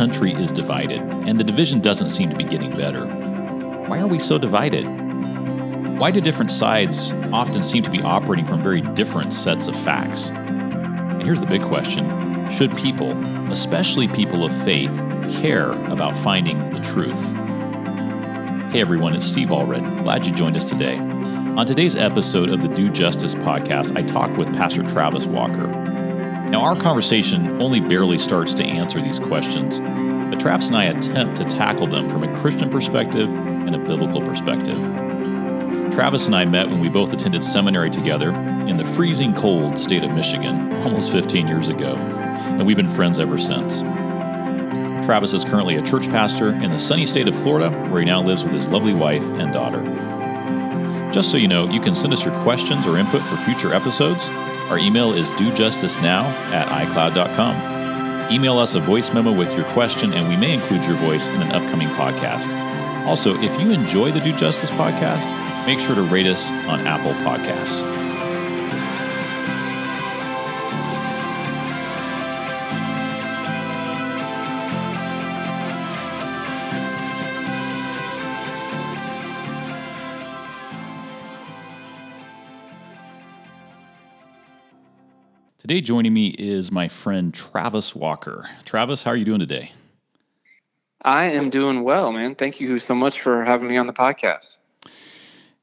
country is divided, and the division doesn't seem to be getting better. Why are we so divided? Why do different sides often seem to be operating from very different sets of facts? And here's the big question Should people, especially people of faith, care about finding the truth? Hey everyone, it's Steve Allred. Glad you joined us today. On today's episode of the Do Justice podcast, I talk with Pastor Travis Walker. Now, our conversation only barely starts to answer these questions, but Travis and I attempt to tackle them from a Christian perspective and a biblical perspective. Travis and I met when we both attended seminary together in the freezing cold state of Michigan almost 15 years ago, and we've been friends ever since. Travis is currently a church pastor in the sunny state of Florida, where he now lives with his lovely wife and daughter. Just so you know, you can send us your questions or input for future episodes. Our email is dojusticenow at icloud.com. Email us a voice memo with your question, and we may include your voice in an upcoming podcast. Also, if you enjoy the Do Justice podcast, make sure to rate us on Apple Podcasts. Today, joining me is my friend Travis Walker. Travis, how are you doing today? I am doing well, man. Thank you so much for having me on the podcast.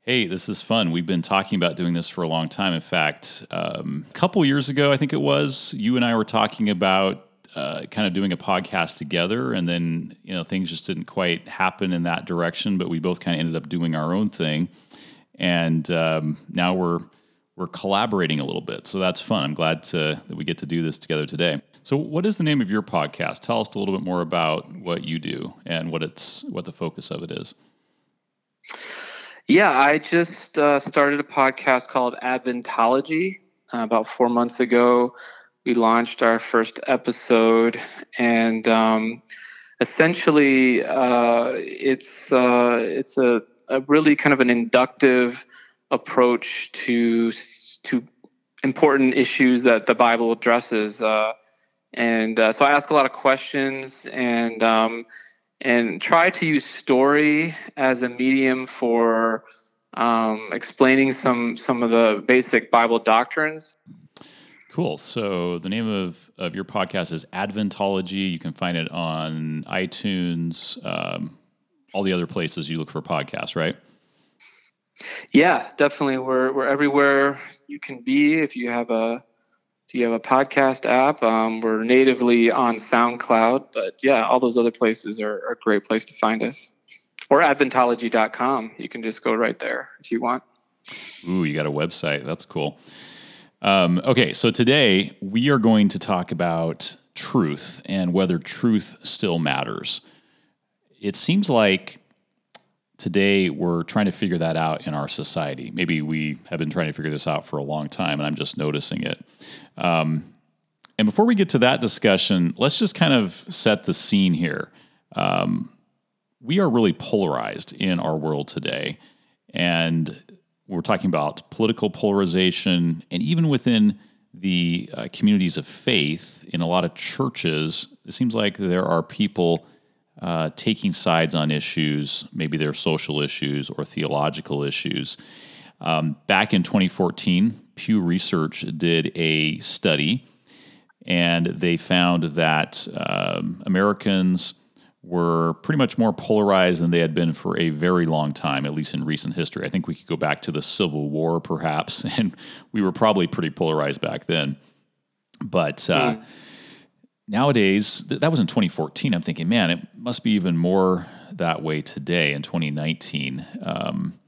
Hey, this is fun. We've been talking about doing this for a long time. In fact, um, a couple years ago, I think it was, you and I were talking about uh, kind of doing a podcast together, and then you know things just didn't quite happen in that direction. But we both kind of ended up doing our own thing, and um, now we're we're collaborating a little bit. So that's fun. I'm glad to, that we get to do this together today. So, what is the name of your podcast? Tell us a little bit more about what you do and what it's what the focus of it is. Yeah, I just uh, started a podcast called Adventology uh, about four months ago. We launched our first episode, and um, essentially, uh, it's uh, it's a, a really kind of an inductive approach to to important issues that the Bible addresses. Uh, and uh, so I ask a lot of questions and um, and try to use story as a medium for um, explaining some some of the basic Bible doctrines. Cool. So the name of, of your podcast is Adventology. You can find it on iTunes, um, all the other places you look for podcasts, right? Yeah, definitely. We're we're everywhere you can be. If you have a if you have a podcast app, um, we're natively on SoundCloud. But yeah, all those other places are, are a great place to find us. Or adventology.com. You can just go right there if you want. Ooh, you got a website. That's cool. Um, okay, so today we are going to talk about truth and whether truth still matters. It seems like today we're trying to figure that out in our society. Maybe we have been trying to figure this out for a long time, and I'm just noticing it. Um, and before we get to that discussion, let's just kind of set the scene here. Um, we are really polarized in our world today, and we're talking about political polarization, and even within the uh, communities of faith, in a lot of churches, it seems like there are people uh, taking sides on issues, maybe they're social issues or theological issues. Um, back in 2014, Pew Research did a study, and they found that um, Americans were pretty much more polarized than they had been for a very long time, at least in recent history. I think we could go back to the Civil War, perhaps, and we were probably pretty polarized back then. But uh, mm nowadays, th- that was in 2014. I'm thinking, man, it must be even more that way today in 2019. Um,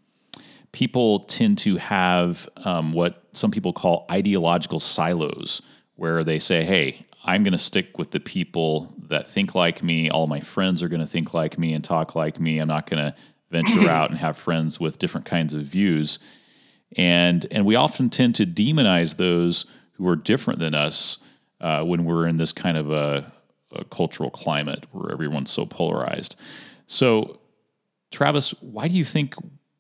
people tend to have um, what some people call ideological silos, where they say, hey, I'm going to stick with the people that think like me. All my friends are going to think like me and talk like me. I'm not going to venture out and have friends with different kinds of views. And and we often tend to demonize those who are different than us uh, when we're in this kind of a, a cultural climate where everyone's so polarized. So, Travis, why do you think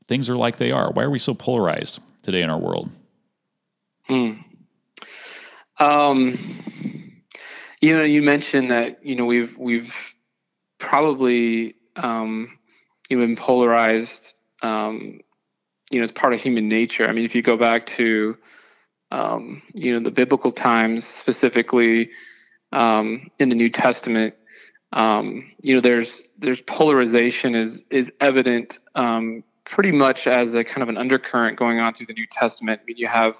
things are like they are? Why are we so polarized today in our world? Hmm. Um, you know, you mentioned that you know we've we've probably um, you know been polarized. Um, you know, as part of human nature. I mean, if you go back to um, you know the biblical times, specifically um, in the New Testament, um, you know, there's there's polarization is is evident um, pretty much as a kind of an undercurrent going on through the New Testament. I mean, you have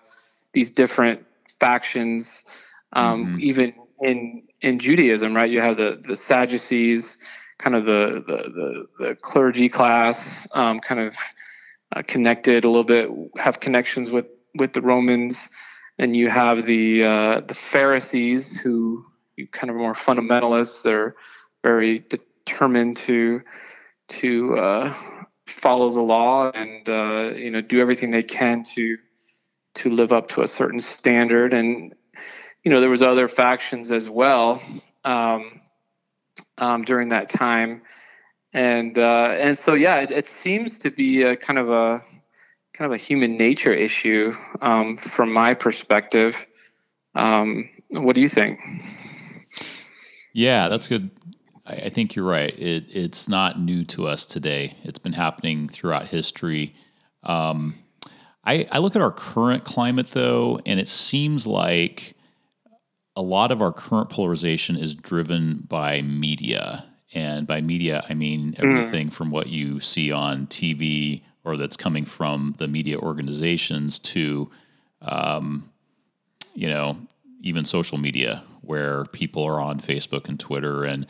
these different factions, um, mm-hmm. even in in Judaism, right? You have the the Sadducees, kind of the the the, the clergy class, um, kind of uh, connected a little bit, have connections with with the Romans, and you have the uh, the Pharisees who you kind of more fundamentalists. They're very determined to to uh, follow the law and uh, you know do everything they can to to live up to a certain standard. And you know there was other factions as well um, um, during that time, and uh, and so yeah, it, it, seems to be a kind of a kind of a human nature issue um, from my perspective. Um, what do you think? Yeah, that's good I, think you're right. It, it's not new to us today. It's been happening throughout history. Um, I, I look at our current climate though, and it seems like a lot of our current polarization is driven by media. And by media, I mean mm. everything mm. from what you see on TV or that's coming from the media organizations to, um, you know, even social media where people are on Facebook and Twitter and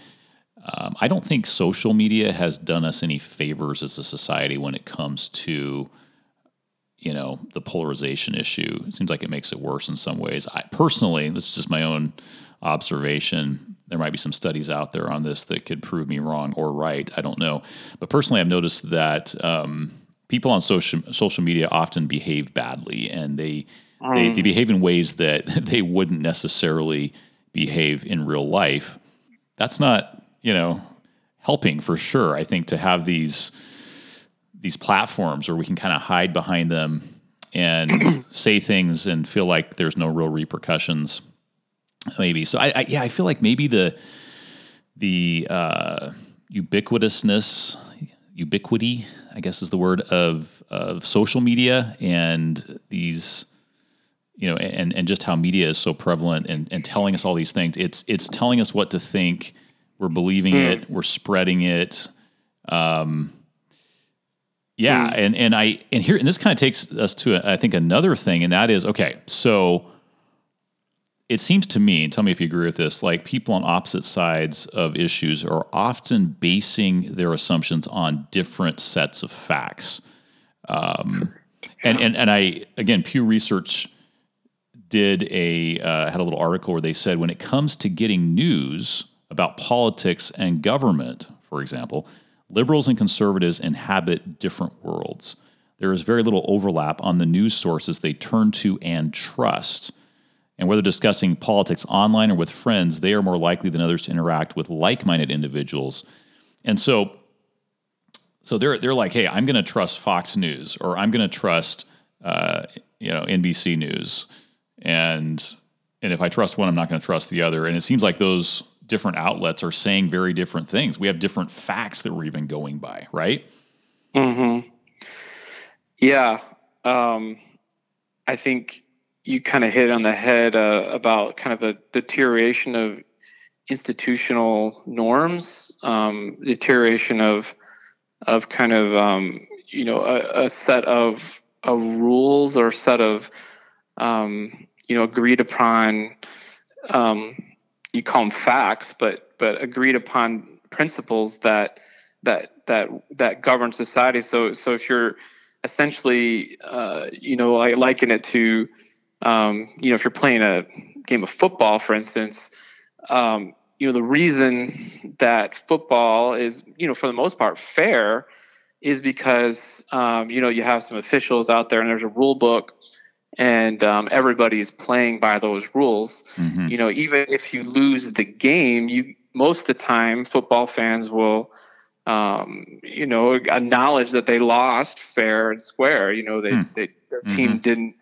um, I don't think social media has done us any favors as a society when it comes to, you know, the polarization issue. It seems like it makes it worse in some ways. I personally, this is just my own observation. There might be some studies out there on this that could prove me wrong or right. I don't know, but personally, I've noticed that um, people on social social media often behave badly, and they, mm. they they behave in ways that they wouldn't necessarily behave in real life. That's not you know, helping for sure. I think to have these these platforms where we can kind of hide behind them and say things and feel like there's no real repercussions. Maybe so. I, I yeah, I feel like maybe the the uh, ubiquitousness, ubiquity, I guess is the word of of social media and these you know and and just how media is so prevalent and, and telling us all these things it's it's telling us what to think we're believing mm. it. We're spreading it. Um, yeah, mm. and and I and here and this kind of takes us to I think another thing, and that is okay. So it seems to me, and tell me if you agree with this, like people on opposite sides of issues are often basing their assumptions on different sets of facts. Um, and and and I again, Pew Research did a uh, had a little article where they said when it comes to getting news about politics and government, for example, liberals and conservatives inhabit different worlds. There is very little overlap on the news sources they turn to and trust. And whether discussing politics online or with friends, they are more likely than others to interact with like-minded individuals. And so so they're they're like, "Hey, I'm going to trust Fox News or I'm going to trust uh, you know, NBC News." And and if I trust one, I'm not going to trust the other. And it seems like those different outlets are saying very different things. We have different facts that we're even going by, right? Hmm. Yeah. Um, I think you kind of hit on the head uh, about kind of a deterioration of institutional norms, um, deterioration of of kind of um, you know a, a, set of of rules or set of um, you know agreed upon um, you call them facts, but but agreed upon principles that that that that govern society. So so if you're essentially, uh, you know, I liken it to, um, you know, if you're playing a game of football, for instance, um, you know, the reason that football is, you know, for the most part fair is because, um, you know, you have some officials out there and there's a rule book and um, everybody's playing by those rules. Mm-hmm. You know, even if you lose the game, you most of the time football fans will, um, you know, acknowledge that they lost fair and square. You know, they, mm. they their mm-hmm. team didn't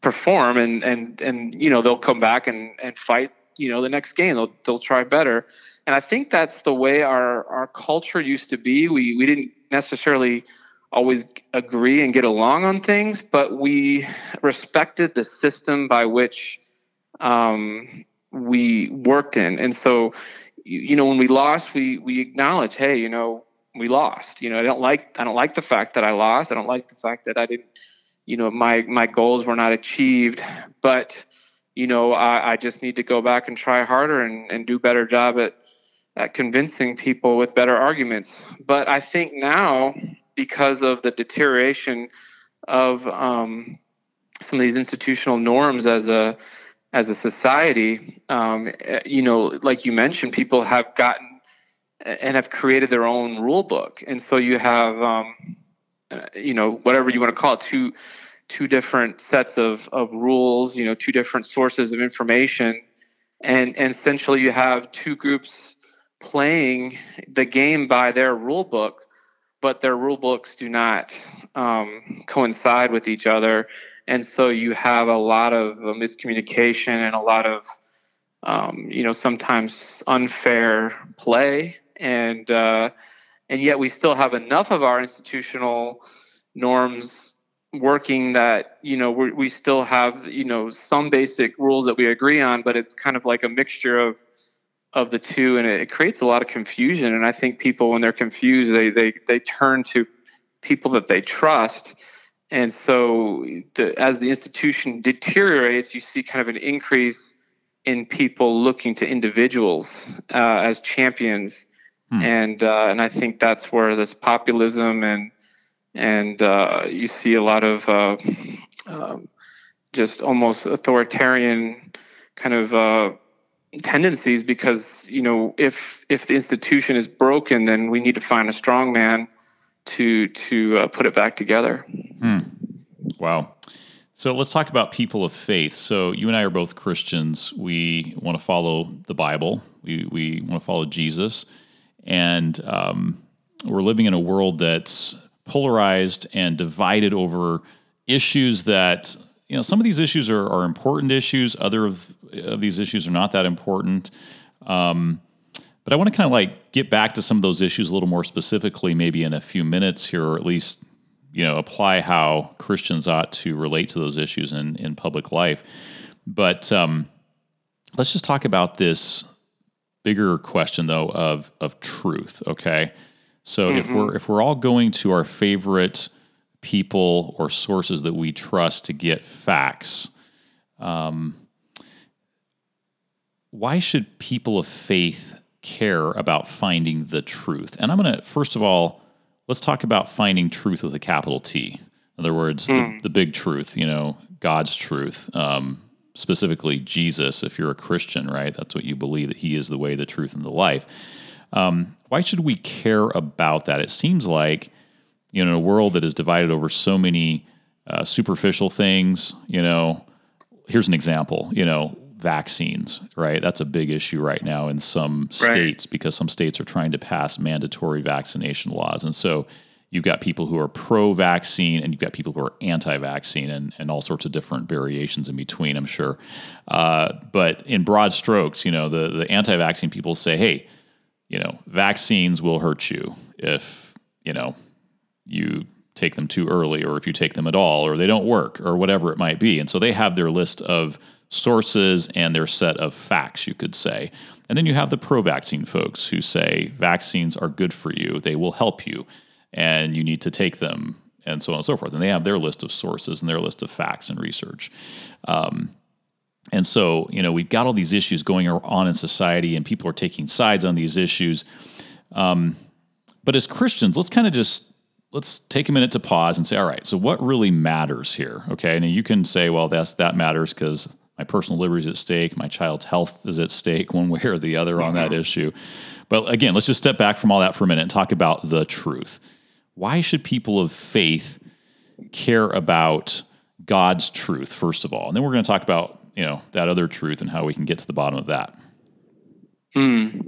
perform, and and and you know they'll come back and and fight. You know, the next game they'll they'll try better. and I think that's the way our our culture used to be. We we didn't necessarily always agree and get along on things, but we respected the system by which um, we worked in. And so, you, you know, when we lost, we we acknowledge, hey, you know, we lost. You know, I don't like I don't like the fact that I lost. I don't like the fact that I didn't, you know, my my goals were not achieved. But you know, I, I just need to go back and try harder and, and do better job at at convincing people with better arguments. But I think now, because of the deterioration of um, some of these institutional norms as a as a society, um, you know, like you mentioned, people have gotten and have created their own rule book, and so you have, um, you know, whatever you want to call it, two two different sets of of rules, you know, two different sources of information, and and essentially you have two groups playing the game by their rule book, but their rule books do not um, coincide with each other. And so you have a lot of uh, miscommunication and a lot of, um, you know, sometimes unfair play. And, uh, and yet we still have enough of our institutional norms working that you know we still have you know some basic rules that we agree on but it's kind of like a mixture of of the two and it, it, creates a lot of confusion. And i think people when they're confused they they they turn to people that they trust. And so the, as the institution deteriorates you see kind of an increase in people looking to individuals uh, as champions hmm. and uh, and i think that's where this populism and and uh, you see a lot of uh, um, just almost authoritarian kind of uh, tendencies because you know if if the institution is broken then we need to find a strong man to to uh, put it back together. Hmm. wow. So let's talk about people of faith. So you and i are both christians. We want to follow the bible. We, we want to follow jesus and um, we're living in a world that's polarized and divided over issues that you know, some of these issues are, are important issues. Other of, of these issues are not that important. Um, but I want to kind of like get back to some of those issues a little more specifically, maybe in a few minutes here, or at least you know apply how Christians ought to relate to those issues in in public life. But um, let's just talk about this bigger question though of of truth. Okay, so mm-hmm. if we're if we're all going to our favorite people or sources that we trust to get facts. Um, why should people of faith care about finding the truth? And I'm going to, first of all, let's talk about finding truth with a capital T. In other words, mm. the, hmm. the, big truth, you know, God's truth, um, specifically Jesus, if you're a Christian, right? That's what you believe that He is the way, the truth, and the life. Um, why should we care about that? It seems like you know, in a world that is divided over so many uh, superficial things, you know, here's an example, you know, vaccines, right? That's a big issue right now in some states because some states are trying to pass mandatory vaccination laws. And so you've got people who are pro vaccine and you've got people who are anti vaccine and, and all sorts of different variations in between, I'm sure. Uh, but in broad strokes, you know, the, the anti vaccine people say, hey, you know, vaccines will hurt you if, you know, you take them too early or if you take them at all or they don't work or whatever it might be. And so they have their list of sources and their set of facts, you could say. And then you have the pro vaccine folks who say vaccines are good for you, they will help you, and you need to take them, and so on and so forth. And they have their list of sources and their list of facts and research. Um, and so, you know, we've got all these issues going on in society, and people are taking sides on these issues. Um, but as Christians, let's kind of just let's take a minute to pause and say, all right, so what really matters here? Okay. Now you can say, well, that's that matters because my personal liberty is at stake, my child's health is at stake, one way or the other mm-hmm. on that mm-hmm. issue. But again, let's just step back from all that for a minute and talk about the truth. Why should people of faith care about God's truth, first of all? And then we're going to talk about, you know, that other truth and how we can get to the bottom of that. Hmm.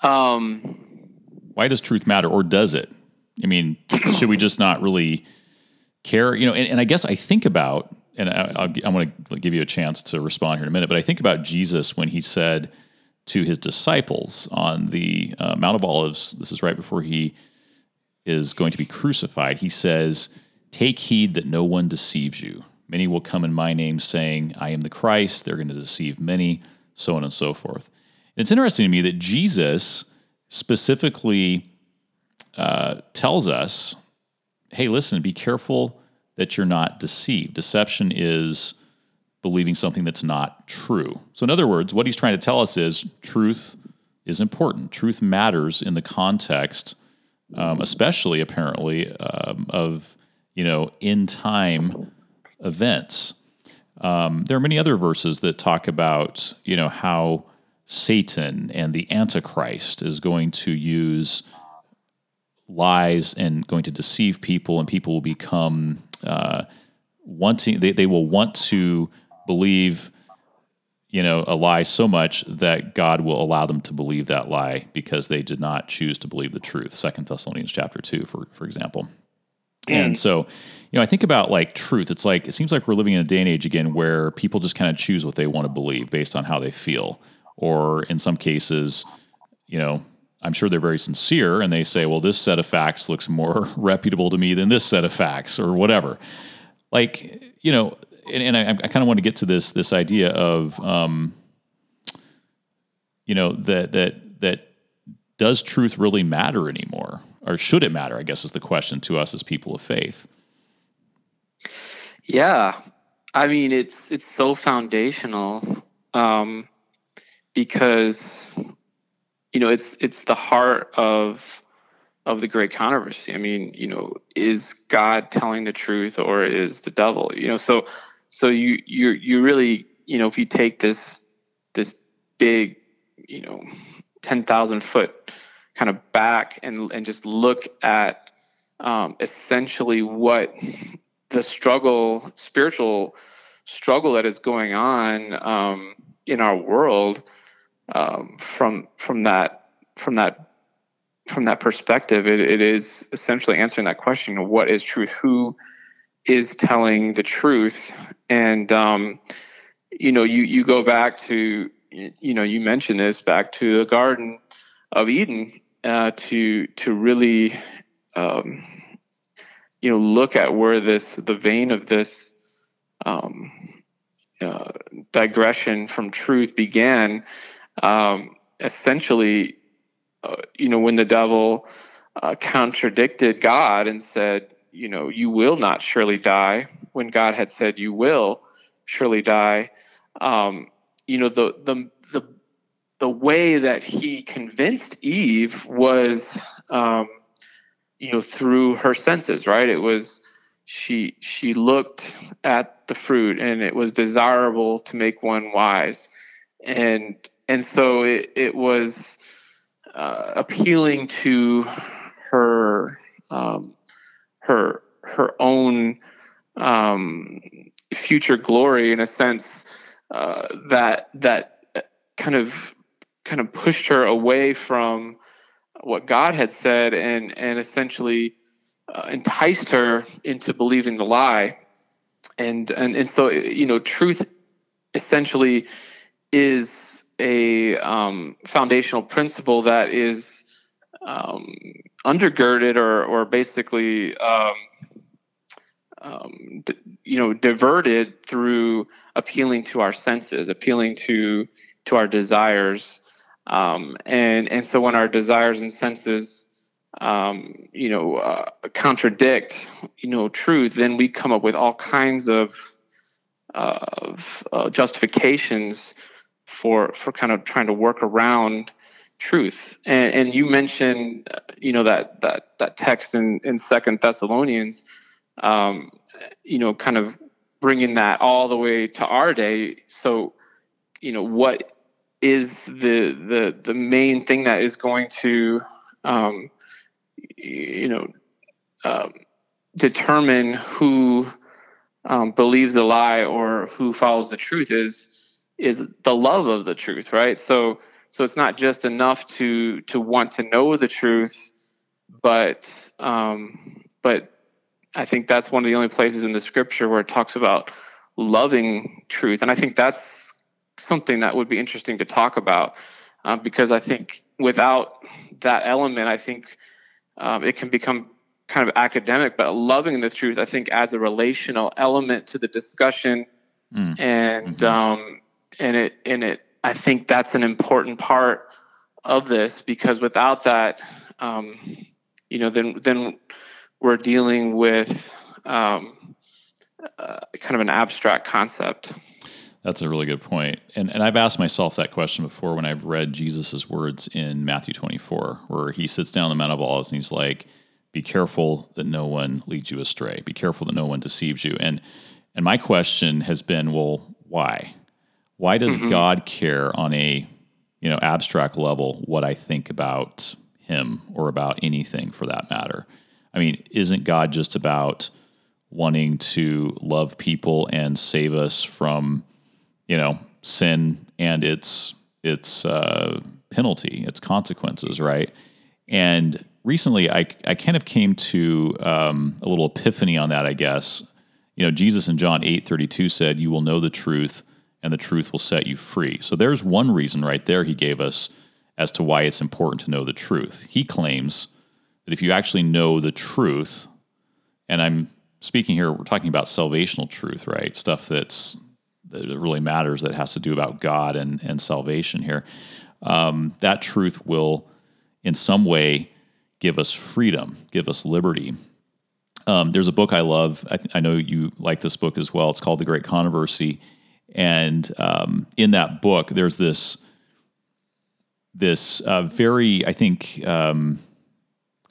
Um, Why does truth matter, or does it? I mean, should we just not really care? You know, and, and I guess I think about, and I, I want to give you a chance to respond here in a minute, but I think about Jesus when he said, to his disciples on the uh, Mount of Olives. This is right before he is going to be crucified. He says, Take heed that no one deceives you. Many will come in my name saying, I am the Christ. They're going to deceive many, so on and so forth. And it's interesting to me that Jesus specifically uh, tells us hey, listen, be careful that you're not deceived. Deception is believing something that's not true. So, in other words, what he's trying to tell us is truth is important. Truth matters in the context, um, especially apparently um, of you know in time events. Um, there are many other verses that talk about you know how Satan and the Antichrist is going to use lies and going to deceive people, and people will become uh, wanting. They, they will want to believe you know a lie so much that God will allow them to believe that lie because they did not choose to believe the truth. Second Thessalonians chapter two, for for example. And mm. so, you know, I think about like truth. It's like it seems like we're living in a day and age again where people just kind of choose what they want to believe based on how they feel, or in some cases, you know, I'm sure they're very sincere and they say, well, this set of facts looks more reputable to me than this set of facts, or whatever. Like, you know, and, and I, I kind of want to get to this this idea of, um, you know, that that that does truth really matter anymore, or should it matter? I guess is the question to us as people of faith. Yeah, I mean, it's it's so foundational um, because you know it's it's the heart of of the great controversy. I mean, you know, is God telling the truth or is the devil? You know, so so you you you really you know if you take this this big you know ten thousand foot kind of back and and just look at um, essentially what the struggle spiritual struggle that is going on um, in our world um, from from that from that from that perspective it, it is essentially answering that question what is truth who is telling the truth. And um, you know, you you go back to you know you mentioned this back to the Garden of Eden uh, to to really um, you know look at where this the vein of this um, uh, digression from truth began. Um, essentially, uh, you know, when the devil uh, contradicted God and said, you know, you will not surely die when God had said you will surely die. Um, you know, the, the, the, the way that he convinced Eve was, um, you know, through her senses, right? It was, she, she looked at the fruit and it was desirable to make one wise. And, and so it, it was, uh, appealing to her, um, her her own um, future glory in a sense uh, that that kind of kind of pushed her away from what God had said and and essentially uh, enticed her into believing the lie. And and and so you know truth essentially is a um, foundational principle that is um, undergirded or or basically um, um, d- you know diverted through appealing to our senses, appealing to to our desires, um, and and so when our desires and senses um, you know uh, contradict you know truth, then we come up with all kinds of of uh, justifications for for kind of trying to work around truth. And, and you mentioned, you know, that that that text in in Second Thessalonians, um, you know, kind of bringing that all the way to our day. So, you know, what is the the the main thing that is going to, um, you know, um, determine who um, believes the lie or who follows the truth is is the love of the truth, right? So so it's not just enough to to want to know the truth, but um, but I think that's one of the only places in the scripture where it talks about loving truth, and I think that's something that would be interesting to talk about. uh, because I think without that element, I think um, it can become kind of academic. But loving the truth, I think, adds a relational element to the discussion, mm. and mm-hmm. um, and it and it. I think that's an important part of this because without that, um, you know, then then we're dealing with um, uh, kind of an abstract concept. That's a really good point. And, and I've asked myself that question before when I've read Jesus' words in Matthew 24, where he sits down on the Mount of Olives and he's like, be careful that no one leads you astray. Be careful that no one deceives you. And, and my question has been, well, why? Why does mm-hmm. God care on a, you know, abstract level what I think about him or about anything for that matter? I mean, isn't God just about wanting to love people and save us from you know sin and its its uh, penalty, its consequences, right? And recently, I I kind of came to um, a little epiphany on that. I guess you know Jesus in John eight thirty two said, "You will know the truth, and the truth will set you free." So there's one reason right there he gave us as to why it's important to know the truth. He claims that if you actually know the truth, and I'm speaking here, we're talking about salvational truth, right? Stuff that's that really matters that has to do about God and, and salvation here. Um, that truth will, in some way, give us freedom, give us liberty. Um, there's a book I love. I, th- I, know you like this book as well. It's called The Great Controversy, and um, in that book, there's this this uh, very, I think, um,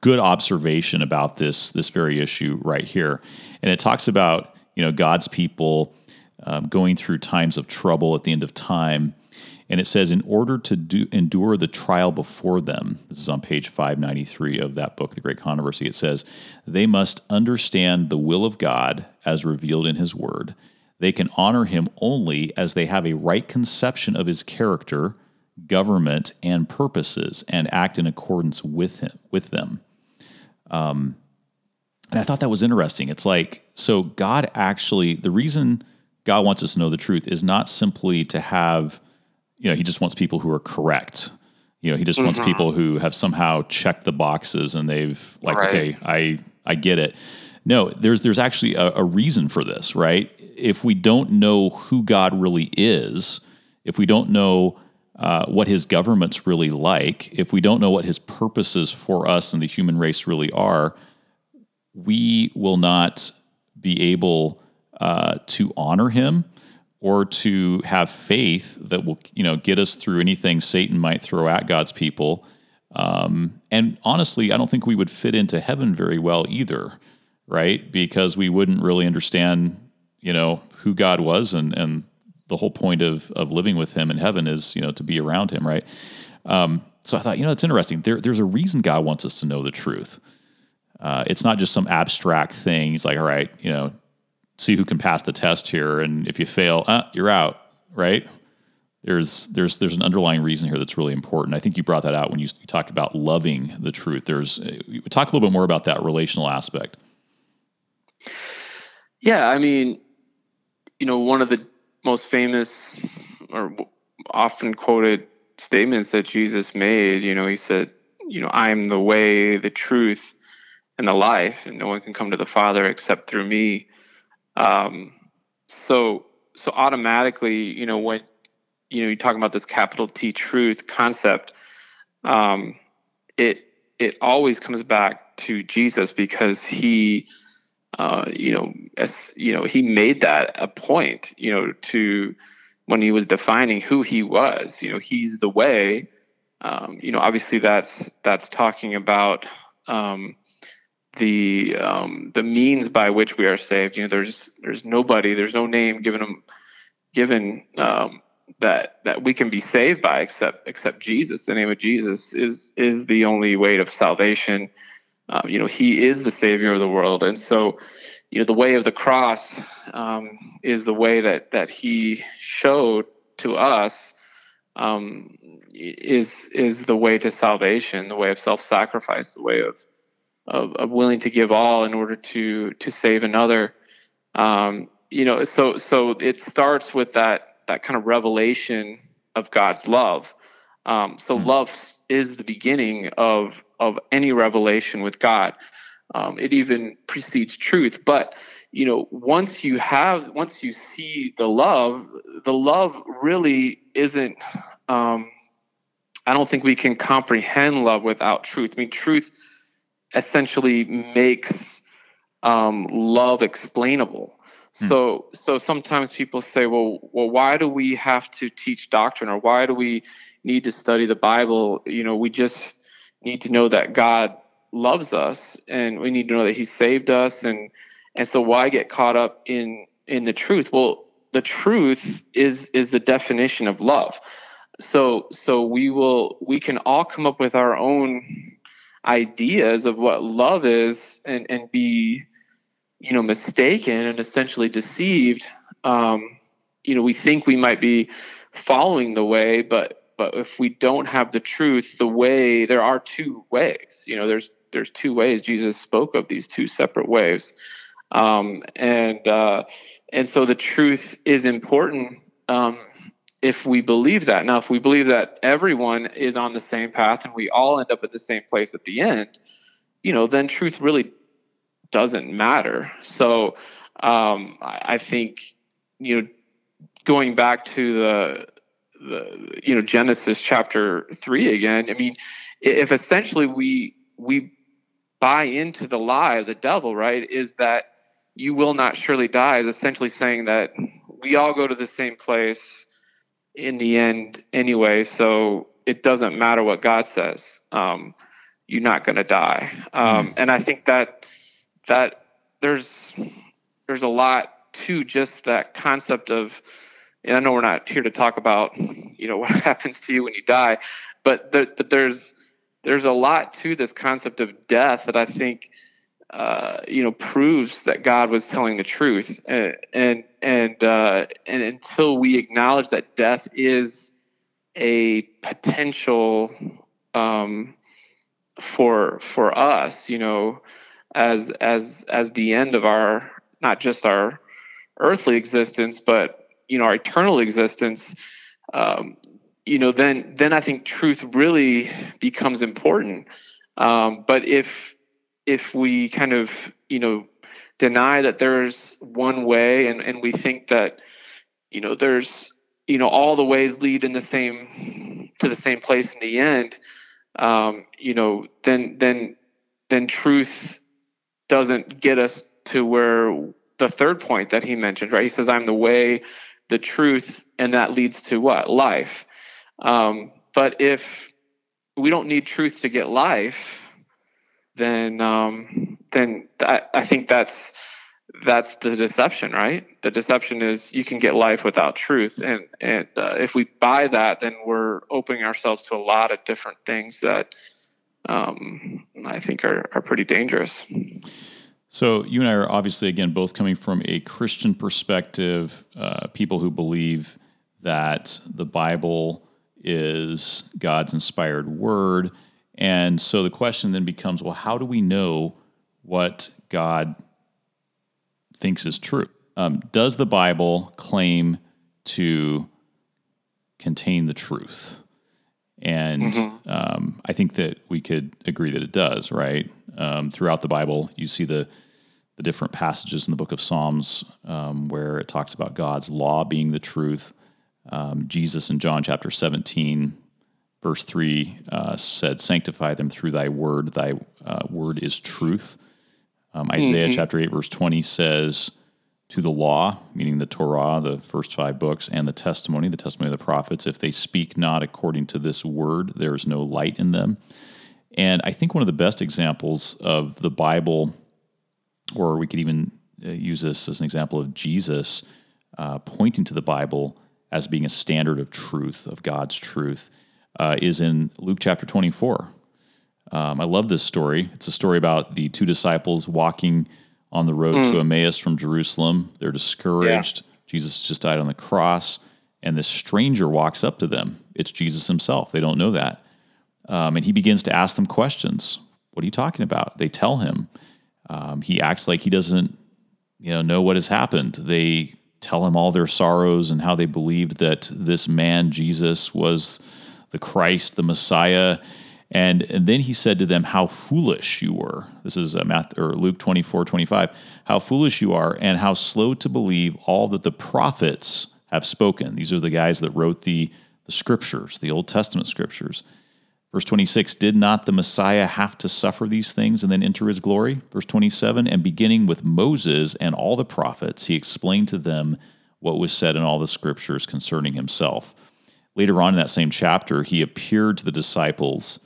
good observation about this this very issue right here, and it talks about you know God's people um, going through times of trouble at the end of time. And it says, in order to do, endure the trial before them, this is on page 593 of that book, The Great Controversy, it says, they must understand the will of God as revealed in His Word. They can honor Him only as they have a right conception of His character, government, and purposes, and act in accordance with Him with them. Um, and I thought that was interesting. It's like, so God actually, the reason God wants us to know the truth is not simply to have, you know, he just wants people who are correct. You know, he just mm-hmm. wants people who have somehow checked the boxes and they've like, right. okay, I I get it. No, there's there's actually a, a reason for this, right? If we don't know who God really is, if we don't know uh, what his government's really like, if we don't know what his purposes for us and the human race really are, we will not be able uh, to honor him or to have faith that will you know get us through anything Satan might throw at God's people. Um, and honestly, I don't think we would fit into heaven very well either, right? Because we wouldn't really understand, you know, who God was, and and the whole point of of living with Him in heaven is, you know, to be around Him, right? Um, so I thought, you know, it's interesting. There, there's a reason God wants us to know the truth. Uh, it's not just some abstract thing. He's like, all right, you know, see who can pass the test here. And if you fail, uh, you're out, right? There's there's there's an underlying reason here that's really important. I think you brought that out when you, you talked about loving the truth. There's uh, talk a little bit more about that relational aspect. Yeah, I mean, you know, one of the most famous or often quoted statements that Jesus made, you know, he said, you know, I am the way, the truth, and the life, and no one can come to the Father except through me. Um, so so automatically, you know, when you know you're talking about this capital T truth concept, um, it it always comes back to Jesus because he, uh, you know, as you know, he made that a point, you know, to when he was defining who he was. You know, he's the way. Um, you know, obviously that's that's talking about um, the um, the means by which we are saved. You know, there's there's nobody, there's no name given them given um, that that we can be saved by except except Jesus. The name of Jesus is is the only way of salvation. Um, you know, He is the Savior of the world, and so you know the way of the cross um, is the way that that He showed to us. Um, is is the way to salvation, the way of self-sacrifice, the way of of, of willing to give all in order to to save another. Um, you know, so so it starts with that that kind of revelation of God's love. Um, so mm. love is the beginning of of any revelation with God. Um, it even precedes truth. But you know, once you have, once you see the love, the love really isn't. Um, I don't think we can comprehend love without truth. I mean, truth essentially makes um, love explainable. Hmm. So, so sometimes people say, well, well, why do we have to teach doctrine, or why do we need to study the Bible? You know, we just need to know that God loves us, and we need to know that He saved us, and and so why get caught up in in the truth? Well, the truth is is the definition of love. So so we will we can all come up with our own ideas of what love is and and be you know mistaken and essentially deceived um, you know we think we might be following the way but but if we don't have the truth the way there are two ways you know there's there's two ways. Jesus spoke of these two separate ways. Um, and uh, and so the truth is important um, if we believe that. Now if we believe that everyone is on the same path and we all end up at the same place at the end you know then truth really doesn't matter. So um, I, I think you know going back to the the you know Genesis chapter three again. I mean, if essentially we we buy into the lie of the devil, right, is that you will not surely die is essentially saying that we all go to the same place in the end anyway. So it doesn't matter what God says. Um, you're not going to die. Um, and I think that that there's there's a lot to just that concept of and I know we're not here to talk about you know what happens to you when you die, but there, but there's there's a lot to this concept of death that I think uh, you know proves that God was telling the truth, and and and, uh, and until we acknowledge that death is a potential um, for for us, you know, as as as the end of our not just our earthly existence, but you know our eternal existence. Um, you know, then then I think truth really becomes important. Um, but if if we kind of you know deny that there's one way, and and we think that you know there's you know all the ways lead in the same to the same place in the end, um, you know, then then then truth doesn't get us to where the third point that he mentioned, right? He says, I'm the way, the truth, and that leads to what? Life. Um, but if we don't need truth to get life, then um, then I, I think that's that's the deception, right? The deception is you can get life without truth, and and uh, if we buy that, then we're opening ourselves to a lot of different things that um, I think are, are pretty dangerous. So you and I are obviously again both coming from a Christian perspective, uh, people who believe that the Bible is God's inspired word, and so the question then becomes, well, how do we know what God thinks is true? Um, does the Bible claim to contain the truth? And mm-hmm. um, I think that we could agree that it does, right? Um, throughout the Bible, you see the the different passages in the book of Psalms um, where it talks about God's law being the truth. Um, Jesus in John chapter 17, verse 3 uh, said, Sanctify them through thy word. Thy uh, word is truth. Um, Isaiah mm-hmm. chapter 8, verse 20 says, to the law, meaning the Torah, the first five books, and the testimony, the testimony of the prophets. If they speak not according to this word, there is no light in them. And I think one of the best examples of the Bible, or we could even uh, use this as an example of Jesus uh, pointing to the Bible as being a standard of truth, of God's truth, uh, is in Luke chapter 24. Um, I love this story. It's a story about the two disciples walking on the road mm. to Emmaus from Jerusalem. They're discouraged. Yeah. Jesus just died on the cross, and this stranger walks up to them. It's Jesus himself. They don't know that. Um, and he begins to ask them questions. What are you talking about? They tell him. Um, he acts like he doesn't you know, know what has happened. They tell him all their sorrows and how they believed that this man, Jesus, was the Christ, the Messiah. And, and then he said to them, How foolish you were. This is uh, Math, or Luke 24, 25. How foolish you are, and how slow to believe all that the prophets have spoken. These are the guys that wrote the, the scriptures, the Old Testament scriptures. Verse 26 Did not the Messiah have to suffer these things and then enter his glory? Verse 27 And beginning with Moses and all the prophets, he explained to them what was said in all the scriptures concerning himself. Later on in that same chapter, he appeared to the disciples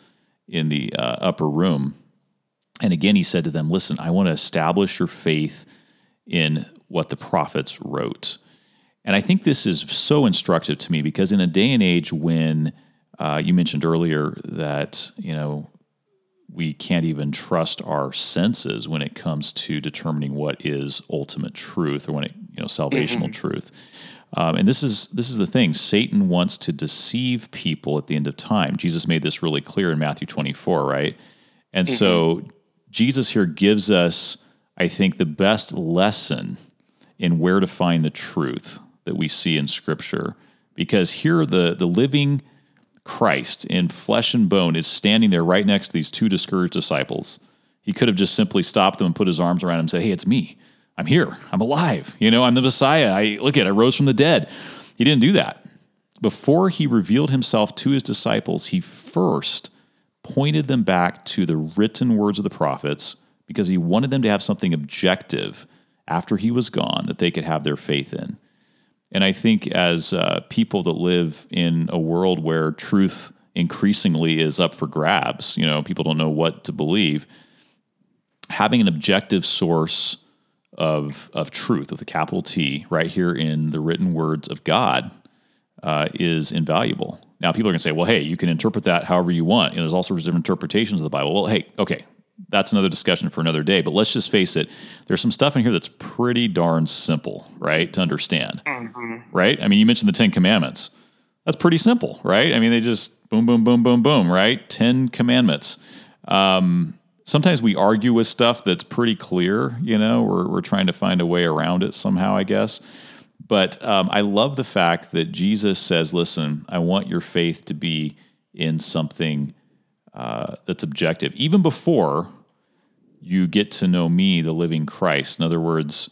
in the uh, upper room. And again, he said to them, Listen, I want to establish your faith in what the prophets wrote. And I think this is so instructive to me because in a day and age when uh, you mentioned earlier that you know we can't even trust our senses when it comes to determining what is ultimate truth or when it you know salvational mm-hmm. truth. Um, and this is this is the thing. Satan wants to deceive people at the end of time. Jesus made this really clear in Matthew 24, right? And mm-hmm. so Jesus here gives us, I think, the best lesson in where to find the truth that we see in Scripture, because here the the living Christ in flesh and bone is standing there right next to these two discouraged disciples. He could have just simply stopped them and put his arms around them and said, Hey, it's me. I'm here. I'm alive. You know, I'm the Messiah. I look at I rose from the dead. He didn't do that. Before he revealed himself to his disciples, he first pointed them back to the written words of the prophets because he wanted them to have something objective after he was gone that they could have their faith in. And I think as uh, people that live in a world where truth increasingly is up for grabs, you know, people don't know what to believe, having an objective source of, of truth with a capital T right here in the written words of God uh, is invaluable. Now, people are going to say, well, hey, you can interpret that however you want. You know, there's all sorts of different interpretations of the Bible. Well, hey, okay, that's another discussion for another day. But let's just face it, there's some stuff in here that's pretty darn simple, right, to understand, mm-hmm. right? I mean, you mentioned the Ten Commandments. That's pretty simple, right? I mean, they just boom, boom, boom, boom, boom, right? Ten Commandments. Um, sometimes we argue with stuff that's pretty clear, you know, we're, we're trying to find a way around it somehow, I guess. But um, I love the fact that Jesus says, listen, I want your faith to be in something uh, that's objective, even before you get to know me, the living Christ. In other words,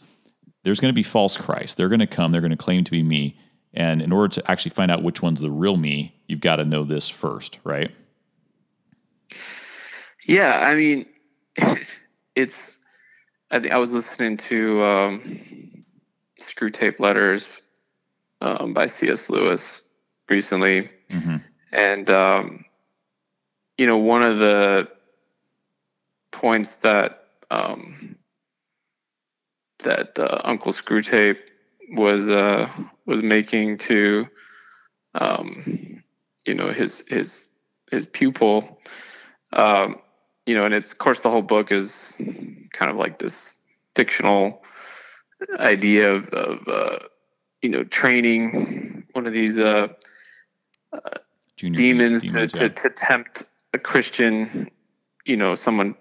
there's going to be false Christ. They're going to come, they're going to claim to be me. And in order to actually find out which one's the real me, you've got to know this first, right? Yeah, I mean, it's. I think I was listening to um, Screwtape Letters um, by C.S. Lewis recently, mm-hmm. and um, you know, one of the points that um, that uh, Uncle Screwtape was uh, was making to um, you know his his his pupil. Um, you know, and it's of course the whole book is kind of like this fictional idea of, of uh, you know training one of these uh, uh demons, demons, to, to, to tempt a Christian, you know, someone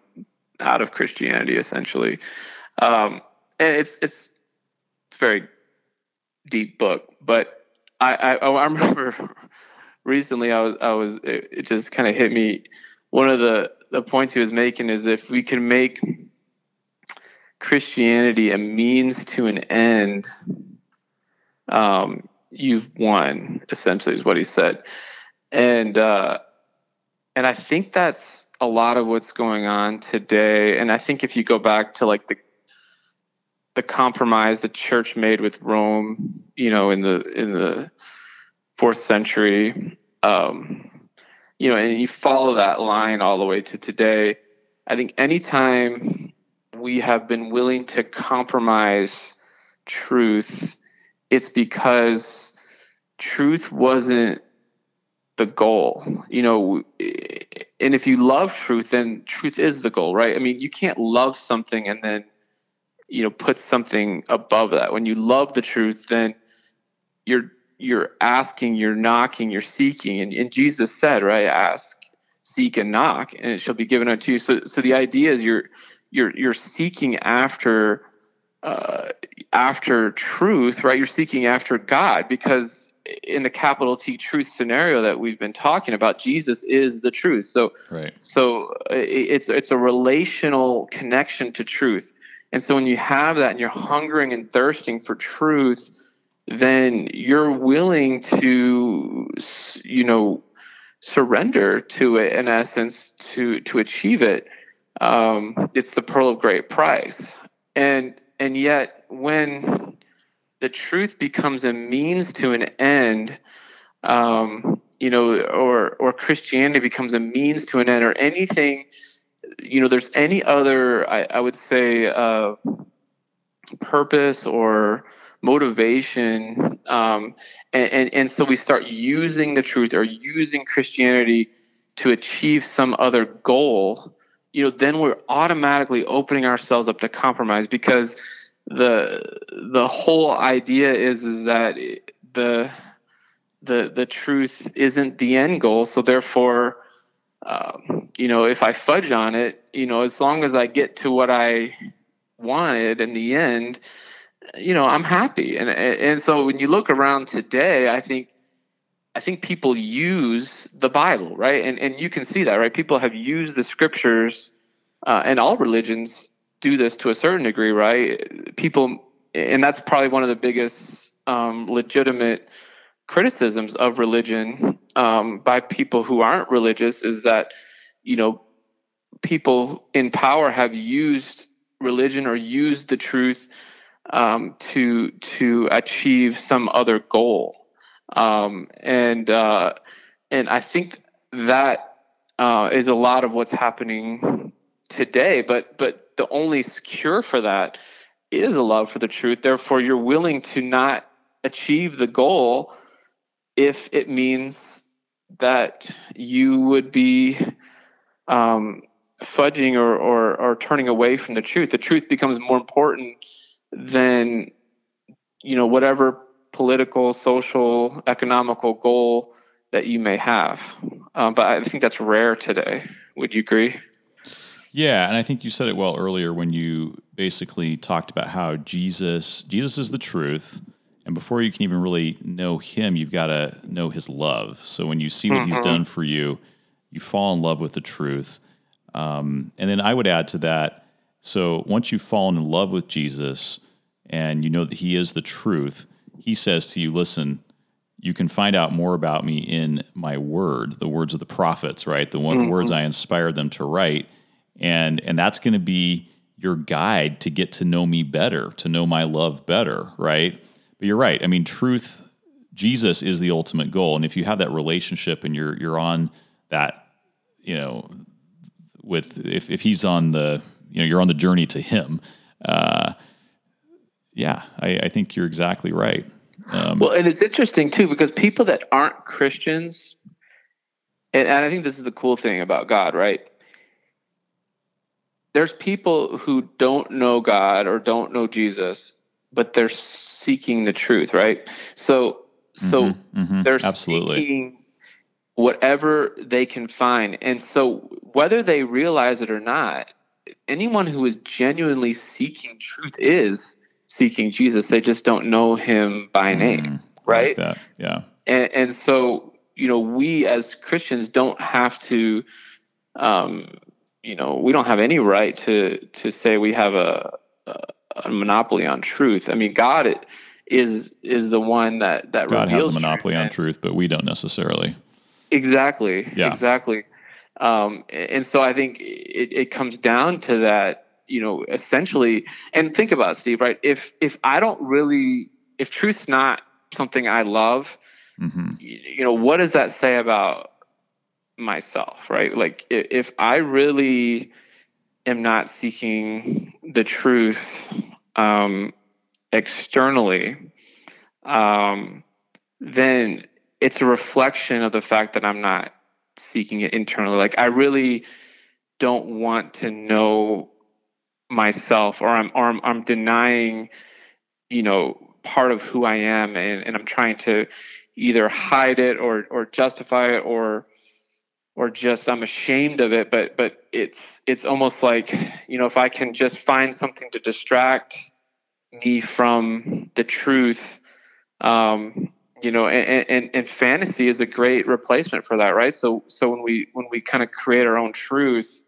out of Christianity essentially. Um, and it's it's it's very deep book, but I I, I remember recently I was I was it, it just kind of hit me. One of the the points he was making is if we can make Christianity a means to an end, um, you've won. Essentially, is what he said, and uh, and I think that's a lot of what's going on today. And I think if you go back to like the the compromise the church made with Rome, you know, in the in the fourth century, um, you know, and you follow that line all the way to today. I think anytime we have been willing to compromise truth, it's because truth wasn't the goal you know and if you love truth then truth is the goal right i mean you can't love something and then you know put something above that when you love the truth then you're you're asking you're knocking you're seeking and, and jesus said right ask seek and knock and it shall be given unto you so so the idea is you're you're you're seeking after uh, after truth right you're seeking after god because in the capital T truth scenario that we've been talking about, Jesus is the truth. So, right. so it's it's a relational connection to truth. And so when you have that and you're hungering and thirsting for truth, then you're willing to, you know, surrender to it in essence to to achieve it. Um, it's the pearl of great price, and and yet when the truth becomes a means to an end, um, you know, or or Christianity becomes a means to an end, or anything, you know, there's any other, I, I would say, uh, purpose or motivation, um, and, and and so we start using the truth or using Christianity to achieve some other goal. You know, then we're automatically opening ourselves up to compromise because the the whole idea is is that the the the truth isn't the end goal so therefore um, you know if i fudge on it you know as long as i get to what i wanted in the end you know i'm happy. And and so when you look around today i think i think people use the bible right? And and you can see that right? People have used the scriptures uh, and all religions do this to a certain degree, right? People, and that's probably one of the biggest um, legitimate criticisms of religion um, by people who aren't religious is that, you know, people in power have used religion or used the truth um, to to achieve some other goal, um, and uh, and I think that uh, is a lot of what's happening today. But but the only cure for that is a love for the truth. Therefore, you're willing to not achieve the goal if it means that you would be um, fudging or, or, or turning away from the truth. The truth becomes more important than you know whatever political, social, economical goal that you may have. Um, but I think that's rare today. Would you agree? Yeah, and I think you said it well earlier when you basically talked about how Jesus Jesus is the truth, and before you can even really know him, you've got to know his love. So when you see what mm-hmm. he's done for you, you fall in love with the truth. Um, and then I would add to that. So once you've fallen in love with Jesus and you know that he is the truth, he says to you, "Listen, you can find out more about me in my word, the words of the prophets, right? The one, mm-hmm. words I inspired them to write." and and that's going to be your guide to get to know me better, to know my love better, right? But you're right. I mean, truth Jesus is the ultimate goal, and if you have that relationship and you're you're on that, you know, with if if he's on the you know you're on the journey to him, uh, yeah, I, I think you're exactly right. Um, well, and it's interesting too because people that aren't Christians, and, and I think this is the cool thing about God, right? there's people who don't know God or don't know Jesus, but they're seeking the truth, right? So so mm-hmm, mm-hmm, they're absolutely. seeking whatever they can find. And so whether they realize it or not, anyone who is genuinely seeking truth is seeking Jesus. They just don't know him by mm, name, right? Like yeah. And, and so, you know, we as Christians don't have to um, you know, we don't have any right to to say we have a, a, a monopoly on truth. I mean, God is is the one that that God has a monopoly truth, on truth, but we don't necessarily. Exactly. Yeah. Exactly. Um, and so I think it, it comes down to that, you know, essentially. And think about it, Steve. Right? If if I don't really, if truth's not something I love, mm-hmm. you, you know, what does that say about myself, right? Like if I really am not seeking the truth um, externally, um, then it's a reflection of the fact that I'm not seeking it internally. Like I really don't want to know myself, or I'm or I'm, I'm denying, you know, part of who I am, and, and I'm trying to either hide it or or justify it or or just I'm ashamed of it, but but it's it's almost like you know if I can just find something to distract me from the truth, um, you know, and, and, and fantasy is a great replacement for that, right? So so when we when we kind of create our own truth,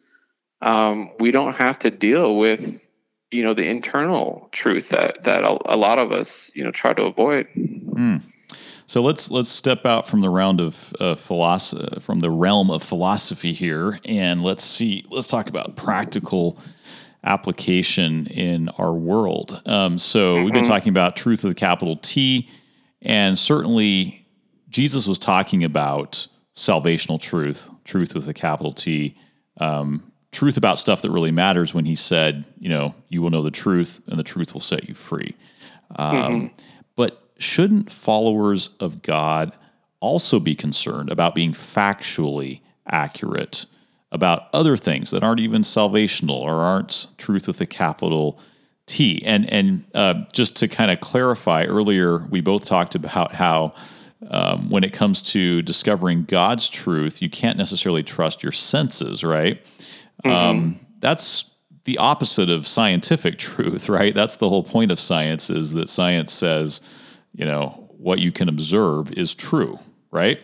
um, we don't have to deal with you know the internal truth that that a, a lot of us you know try to avoid. Mm. So let's let's step out from the round of uh, philosophy from the realm of philosophy here, and let's see. Let's talk about practical application in our world. Um, so mm-hmm. we've been mm-hmm. talking about truth with a capital T, and certainly Jesus was talking about salvational truth, truth with a capital T. Um, truth about stuff that really matters when he said, you know, you will know the truth and the truth will set you free. Um, mm-hmm. But shouldn't followers of God also be concerned about being factually accurate about other things that aren't even salvational or aren't truth with a capital T? And and uh, just to kind of clarify, earlier we both talked about how. Um, when it comes to discovering God's truth, you can't necessarily trust your senses, right? Mm-hmm. Um, that's the opposite of scientific truth, right? That's the whole point of science is that science says, you know, what you can observe is true, right?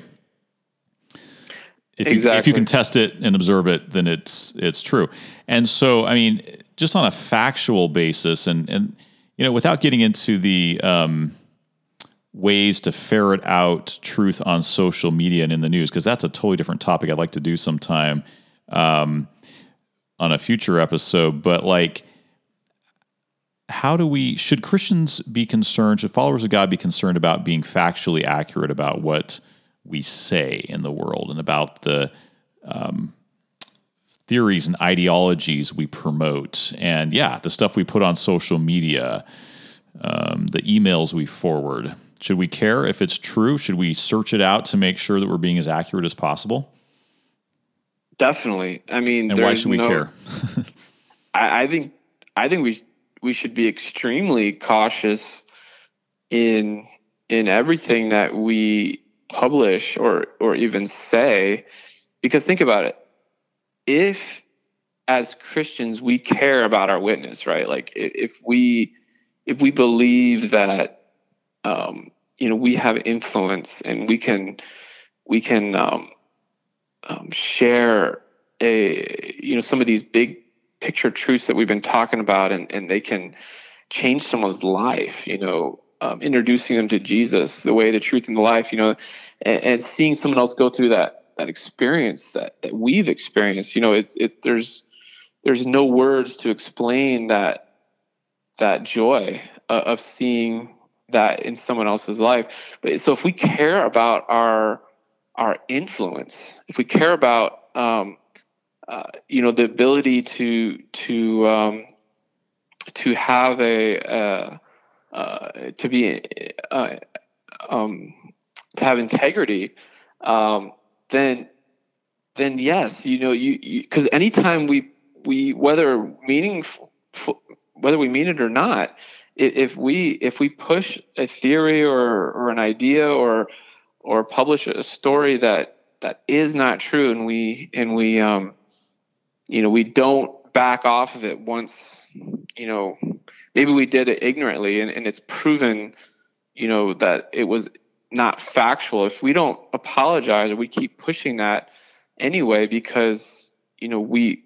If exactly. you, if you can test it and observe it, then it's it's true. And so, I mean, just on a factual basis, and and you know, without getting into the um, ways to ferret out truth on social media and in the news, because that's a totally different topic. I'd like to do sometime um, on a future episode. But like, how do we should Christians be concerned? Should followers of God be concerned about being factually accurate about what we say in the world and about the um, theories and ideologies we promote? And yeah, the stuff we put on social media, um, the emails we forward. Should we care if it's true? Should we search it out to make sure that we're being as accurate as possible? Definitely. I mean, and why should we no, care? I, I think I think we we should be extremely cautious in in everything that we publish or or even say because think about it if as christians we care about our witness right? Like if we if we believe that um you know we have influence and we can we can um, um share a you know some of these big picture truths that we've been talking about and, and they can change someone's life, you know, um, introducing them to Jesus, the way, the truth, and the life, you know, and, and, seeing someone else go through that that experience that that we've experienced, you know, it's it there's there's no words to explain that that joy uh, of seeing that in someone else's life. But so if we care about our our influence, if we care about um, uh, you know the ability to to um, to have a uh, uh, to be uh, um, to have integrity, um, then then yes, you know you because anytime we we whether meaningful whether we mean it or not, if we if we push a theory or or an idea or or publish a story that that is not true and we and we um you know, we don't back off of it once, you know, maybe we did it ignorantly and, and it's proven, you know, that it was not factual. If we don't apologize or we keep pushing that anyway because, you know, we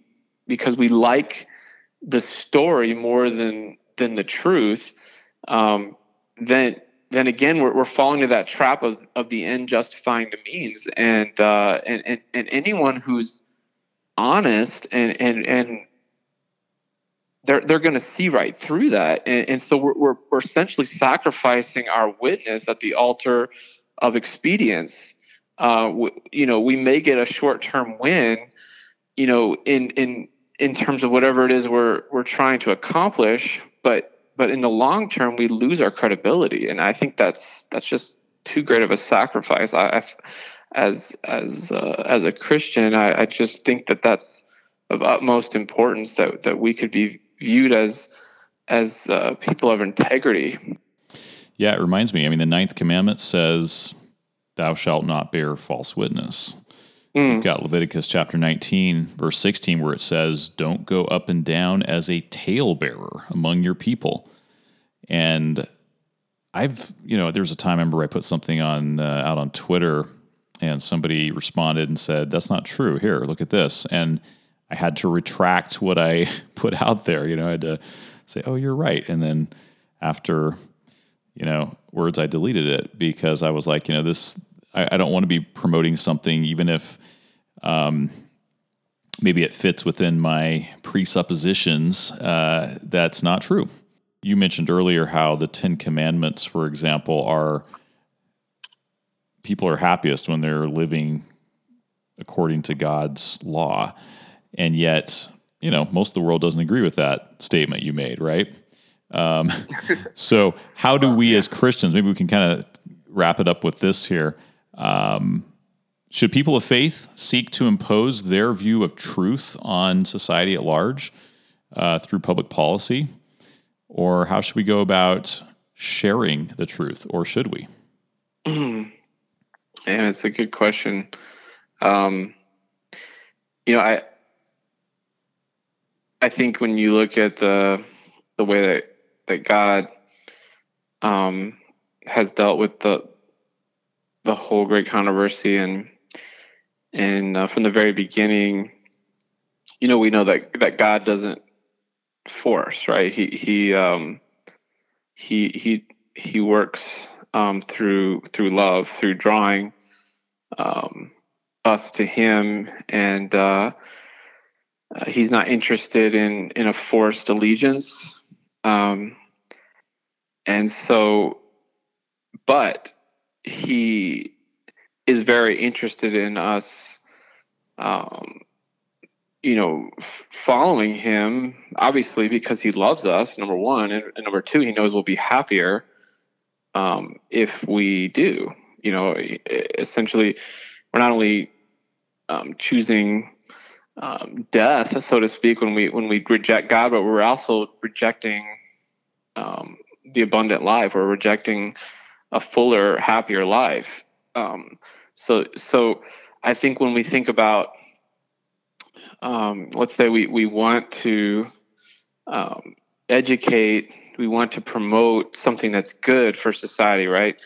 because we like the story more than than the truth, um, then then again we're, we're falling to that trap of, of the end justifying the means and uh, and, and and anyone who's honest and and and they're they're going to see right through that. And, and so we're, we're, we're essentially sacrificing our witness at the altar of expedience. Uh, you know we may get a short-term win you know in in in terms of whatever it is we're we're trying to accomplish but but in the long term we lose our credibility. And i think that's that's just too great of a sacrifice. I I've, as as uh, as a Christian, I, I, just think that that's of utmost importance that that we could be viewed as as uh, people of integrity. Yeah, it reminds me. I mean, the ninth commandment says, "Thou shalt not bear false witness." Mm. We've got Leviticus chapter 19, verse 16, where it says, Don't go up and down as a talebearer among your people. And I've, you know, there was a time I remember I put something on uh, out on Twitter and somebody responded and said, that's not true. Here, look at this. And I had to retract what I put out there. You know, I had to say, oh, you're right. And then after, you know, words, I deleted it because I was like, you know, this, I, I don't want to be promoting something, even if, um, maybe it fits within my presuppositions. Uh, that's not true. You mentioned earlier how the Ten Commandments, for example, are people are happiest when they're living according to God's law. And yet, you know, most of the world doesn't agree with that statement you made, right? Um, so, how do we as Christians, maybe we can kind of wrap it up with this here. Um, should people of faith seek to impose their view of truth on society at large uh, through public policy? Or how should we go about sharing the truth, or should we? Mm. Yeah, it's a good question. Um, you know, I I think when you look at the the way that that God um, has dealt with the the whole great controversy and and uh, from the very beginning, you know, we know that that God doesn't force, right? He he um, he he he works um, through through love, through drawing um, us to Him, and uh, uh, He's not interested in in a forced allegiance. Um, and so, but He is very interested in us. Um, you know, f- following him, obviously, because he loves us, number one. And, and number two, he knows we'll be happier um, if we do. You know, essentially, we're not only um, choosing um, death, so to speak, when we when we reject God, but we're also rejecting um, the abundant life. We're rejecting a fuller, happier life. Um, so, so I think when we think about, um, let's say we we want to educate we want to promote something that's good for society, right?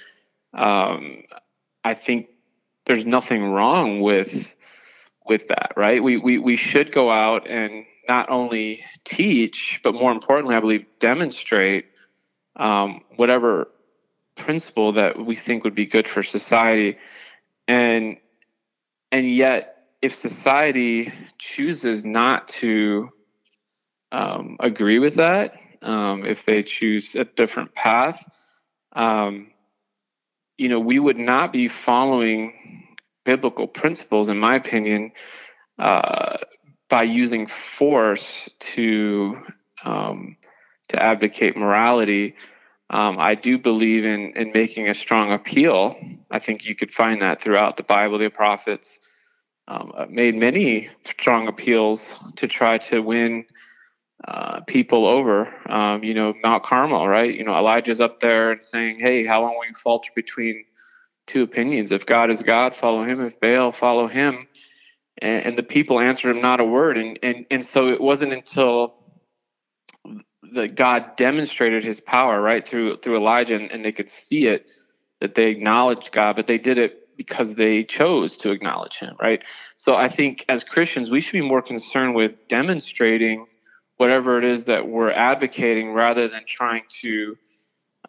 Um, I think there's nothing wrong with with that, right? We, we we should go out and not only teach, but more importantly, I believe demonstrate um, whatever principle that we think would be good for society, and and yet, if society chooses not to um, agree with that, um, if they choose a different path. Um, you know, we would not be following biblical principles, in my opinion, uh, by using force to um, to advocate morality. Um, I do believe in in making a strong appeal. I think you could find that throughout the Bible. The prophets um, made many strong appeals to try to win uh, people over. Um, you know, Mount Carmel, right? You know, Elijah's up there and saying, "Hey, how long will you falter between two opinions? If God is God, follow Him. If Baal, follow Him." And, and the people answered him not a word. And and and so it wasn't until that God demonstrated His power, right, through through Elijah, and, and they could see it that they acknowledged God, but they did it because they chose to acknowledge Him, right? So I think as Christians, we should be more concerned with demonstrating whatever it is that we're advocating rather than trying to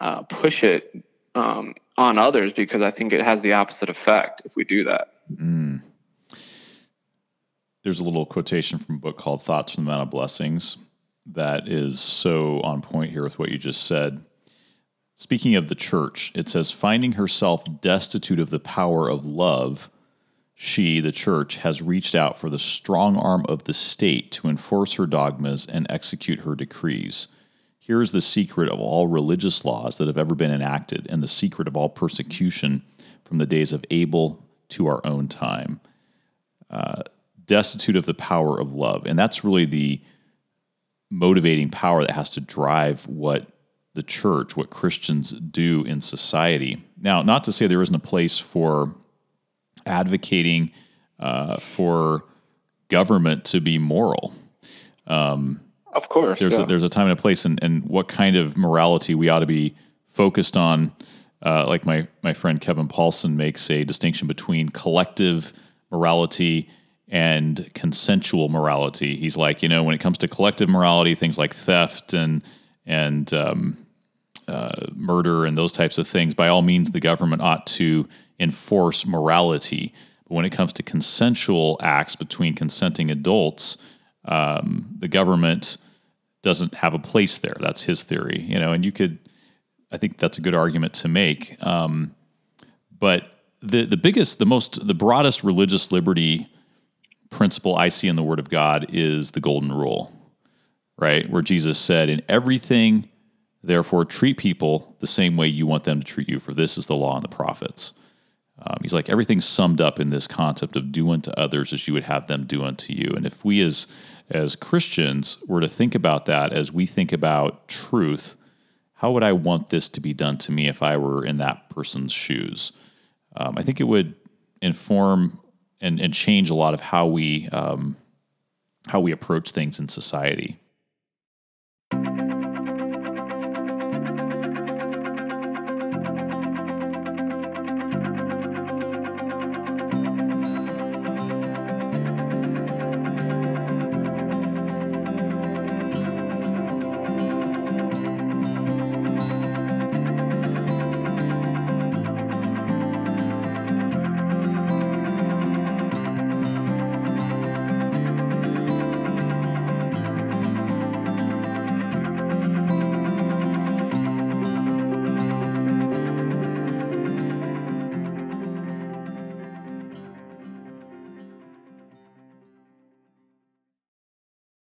uh, push it um, on others because I think it has the opposite effect if we do that. Mm. There's a little quotation from a book called Thoughts from the Mount of Blessings that is so on point here with what you just said. Speaking of the church, it says, finding herself destitute of the power of love she, the church, has reached out for the strong arm of the state to enforce her dogmas and execute her decrees. Here is the secret of all religious laws that have ever been enacted, and the secret of all persecution from the days of Abel to our own time. Uh, destitute of the power of love. And that's really the motivating power that has to drive what the church, what Christians do in society. Now, not to say there isn't a place for advocating uh, for government to be moral. Um, of course, there's yeah. a, there's a time and a place, and, and what kind of morality we ought to be focused on, uh, like my my friend Kevin Paulson makes a distinction between collective morality and consensual morality. He's like, you know, when it comes to collective morality, things like theft and and um, uh, murder and those types of things, by all means, the government ought to enforce morality. But when it comes to consensual acts between consenting adults, um, the government doesn't have a place there. That's his theory, you know. And you could, I think that's a good argument to make. Um, but the the biggest, the most, the broadest religious liberty principle I see in the Word of God is the Golden Rule, right? Where Jesus said, "In everything, therefore, treat people the same way you want them to treat you, for this is the law and the prophets." Um, he's like everything's summed up in this concept of do unto others as you would have them do unto you. And if we as as Christians were to think about that as we think about truth, how would I want this to be done to me if I were in that person's shoes? Um, I think it would inform and, and change a lot of how we um, how we approach things in society.